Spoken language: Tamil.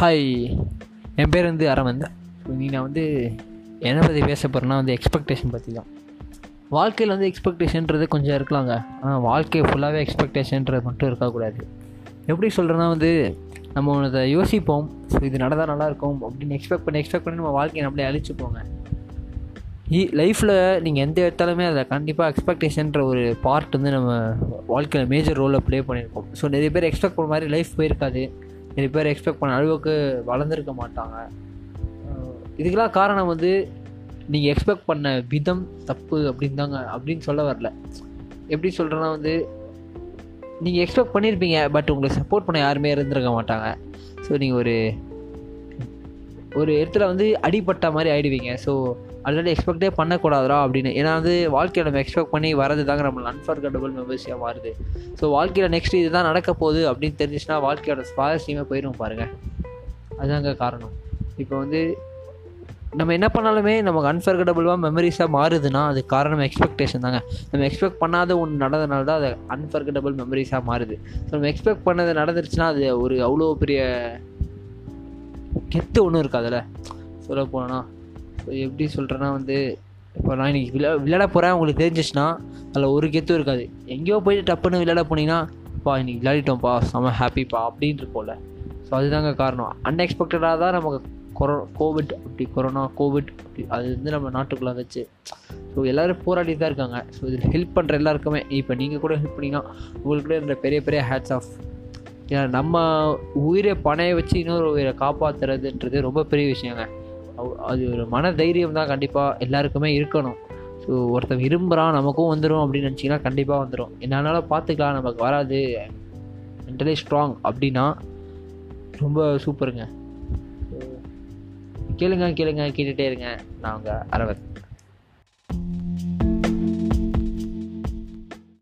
ஹாய் என் பேர் வந்து அரவந்த். நீ நான் வந்து என்ன பற்றி பேச போகிறேன்னா வந்து எக்ஸ்பெக்டேஷன் பற்றி தான் வாழ்க்கையில் வந்து எக்ஸ்பெக்டேஷன்றது கொஞ்சம் இருக்கலாங்க. ஆனால் வாழ்க்கை ஃபுல்லாகவே எக்ஸ்பெக்டேஷன்றது மட்டும் இருக்கக்கூடாது. எப்படி சொல்கிறேன்னா வந்து நம்ம அதை யோசிப்போம். ஸோ இது நடந்தால் நல்லாயிருக்கும் அப்படின்னு எக்ஸ்பெக்ட் பண்ணி எக்ஸ்பெக்ட் பண்ணி நம்ம வாழ்க்கையை நம்மளே அழிச்சுப்போங்க. லைஃப்பில் நீங்கள் எந்த எடுத்தாலுமே அதில் கண்டிப்பாக எக்ஸ்பெக்டேஷன்ற ஒரு பார்ட் வந்து நம்ம வாழ்க்கையில் மேஜர் ரோலில் ப்ளே பண்ணியிருக்கோம் ஸோ நிறைய பேர் எக்ஸ்பெக்ட் பண்ண மாதிரி லைஃப் போயிருக்காது. நிறைய பேர் எக்ஸ்பெக்ட் பண்ண அளவுக்கு வளர்ந்துருக்க மாட்டாங்க. இதுக்கெல்லாம் காரணம் வந்து நீங்கள் எக்ஸ்பெக்ட் பண்ண விதம் தப்பு அப்படின்னு தாங்க அப்படின்னு சொல்ல வரல. எப்படி சொல்கிறேன்னா வந்து நீங்கள் எக்ஸ்பெக்ட் பண்ணியிருப்பீங்க பட் உங்களுக்கு சப்போர்ட் பண்ண யாருமே இருந்திருக்க மாட்டாங்க. ஸோ நீங்கள் ஒரு ஒரு இடத்துல வந்து அடிபட்ட மாதிரி ஆகிடுவீங்க ஸோ ஆல்ரெடி எக்ஸ்பெக்டே பண்ணக்கூடாதுரா அப்படின்னு. ஏன்னா வந்து வாழ்க்கையில் நம்ம எக்ஸ்பெக்ட் பண்ணி வரது தாங்க நம்மளை அன்ஃபர்கட்டபுள் மெமரிஸியாக மாறுது. ஸோ வாழ்க்கையில் நெக்ஸ்ட் இதுதான் நடக்க போகுது அப்படின்னு தெரிஞ்சிச்சுன்னா வாழ்க்கையோட சுவாரஸ்யமே போயிடும் பாருங்கள் அதுதாங்க காரணம். இப்போ வந்து நம்ம என்ன பண்ணாலுமே நமக்கு அன்ஃபர்கட்டபிளாக மெமரிஸாக மாறுதுன்னா அது காரணம் எக்ஸ்பெக்டேஷன் தாங்க. நம்ம எக்ஸ்பெக்ட் பண்ணாத ஒன்று நடந்ததுனால தான் அது அன்ஃபர்கட்டபிள் மெமரிஸாக மாறுது. ஸோ நம்ம எக்ஸ்பெக்ட் பண்ணது நடந்துருச்சுன்னா அது ஒரு அவ்வளோ பெரிய கெத்து ஒன்றும் இருக்காதுல்ல. சொல்ல போனோன்னா ஸோ எப்படி சொல்கிறேன்னா வந்து இப்போ நான் இன்னைக்கு விளா விளையாட போகிறேன் உங்களுக்கு தெரிஞ்சிச்சுன்னா அதில் ஒரு கெத்தும் இருக்காது. எங்கேயோ போயிட்டு டப்புன்னு விளையாட போனீங்கன்னா பா இன்றைக்கி விளையாடிட்டோம்ப்பா செம்ம ஹாப்பிப்பா அப்படின்னு இருப்போம்ல ஸோ அதுதாங்க காரணம். அன்எக்ஸ்பெக்டடாக தான் நமக்கு கொரோ கோவிட் அப்படி கொரோனா கோவிட் அப்படி அது வந்து நம்ம நாட்டுக்குள்ளே வச்சு ஸோ எல்லோரும் போராடி தான் இருக்காங்க. ஸோ இதில் ஹெல்ப் பண்ணுற எல்லாருக்குமே இப்போ நீங்கள் கூட ஹெல்ப் பண்ணிங்கன்னா உங்களுக்கு கூட இந்த பெரிய பெரிய ஹேட்ஸ் ஆஃப் ஏன்னா நம்ம உயிரை பணைய வச்சு இன்னொரு உயிரை காப்பாற்றுறதுன்றது ரொம்ப பெரிய விஷயங்க. அது ஒரு மன தைரியம் தான் கண்டிப்பாக எல்லாருக்குமே இருக்கணும். ஸோ ஒருத்தன் விரும்புகிறான் நமக்கும் வந்துடும் அப்படின்னு நினச்சிங்கன்னா கண்டிப்பாக வந்துடும் என்னால பார்த்துக்கலாம் நமக்கு வராது. மென்டலி ஸ்ட்ராங் அப்படின்னா ரொம்ப சூப்பருங்க கேளுங்க கேளுங்க கேட்டுகிட்டே இருங்க. நான் உங்கள் அரவத்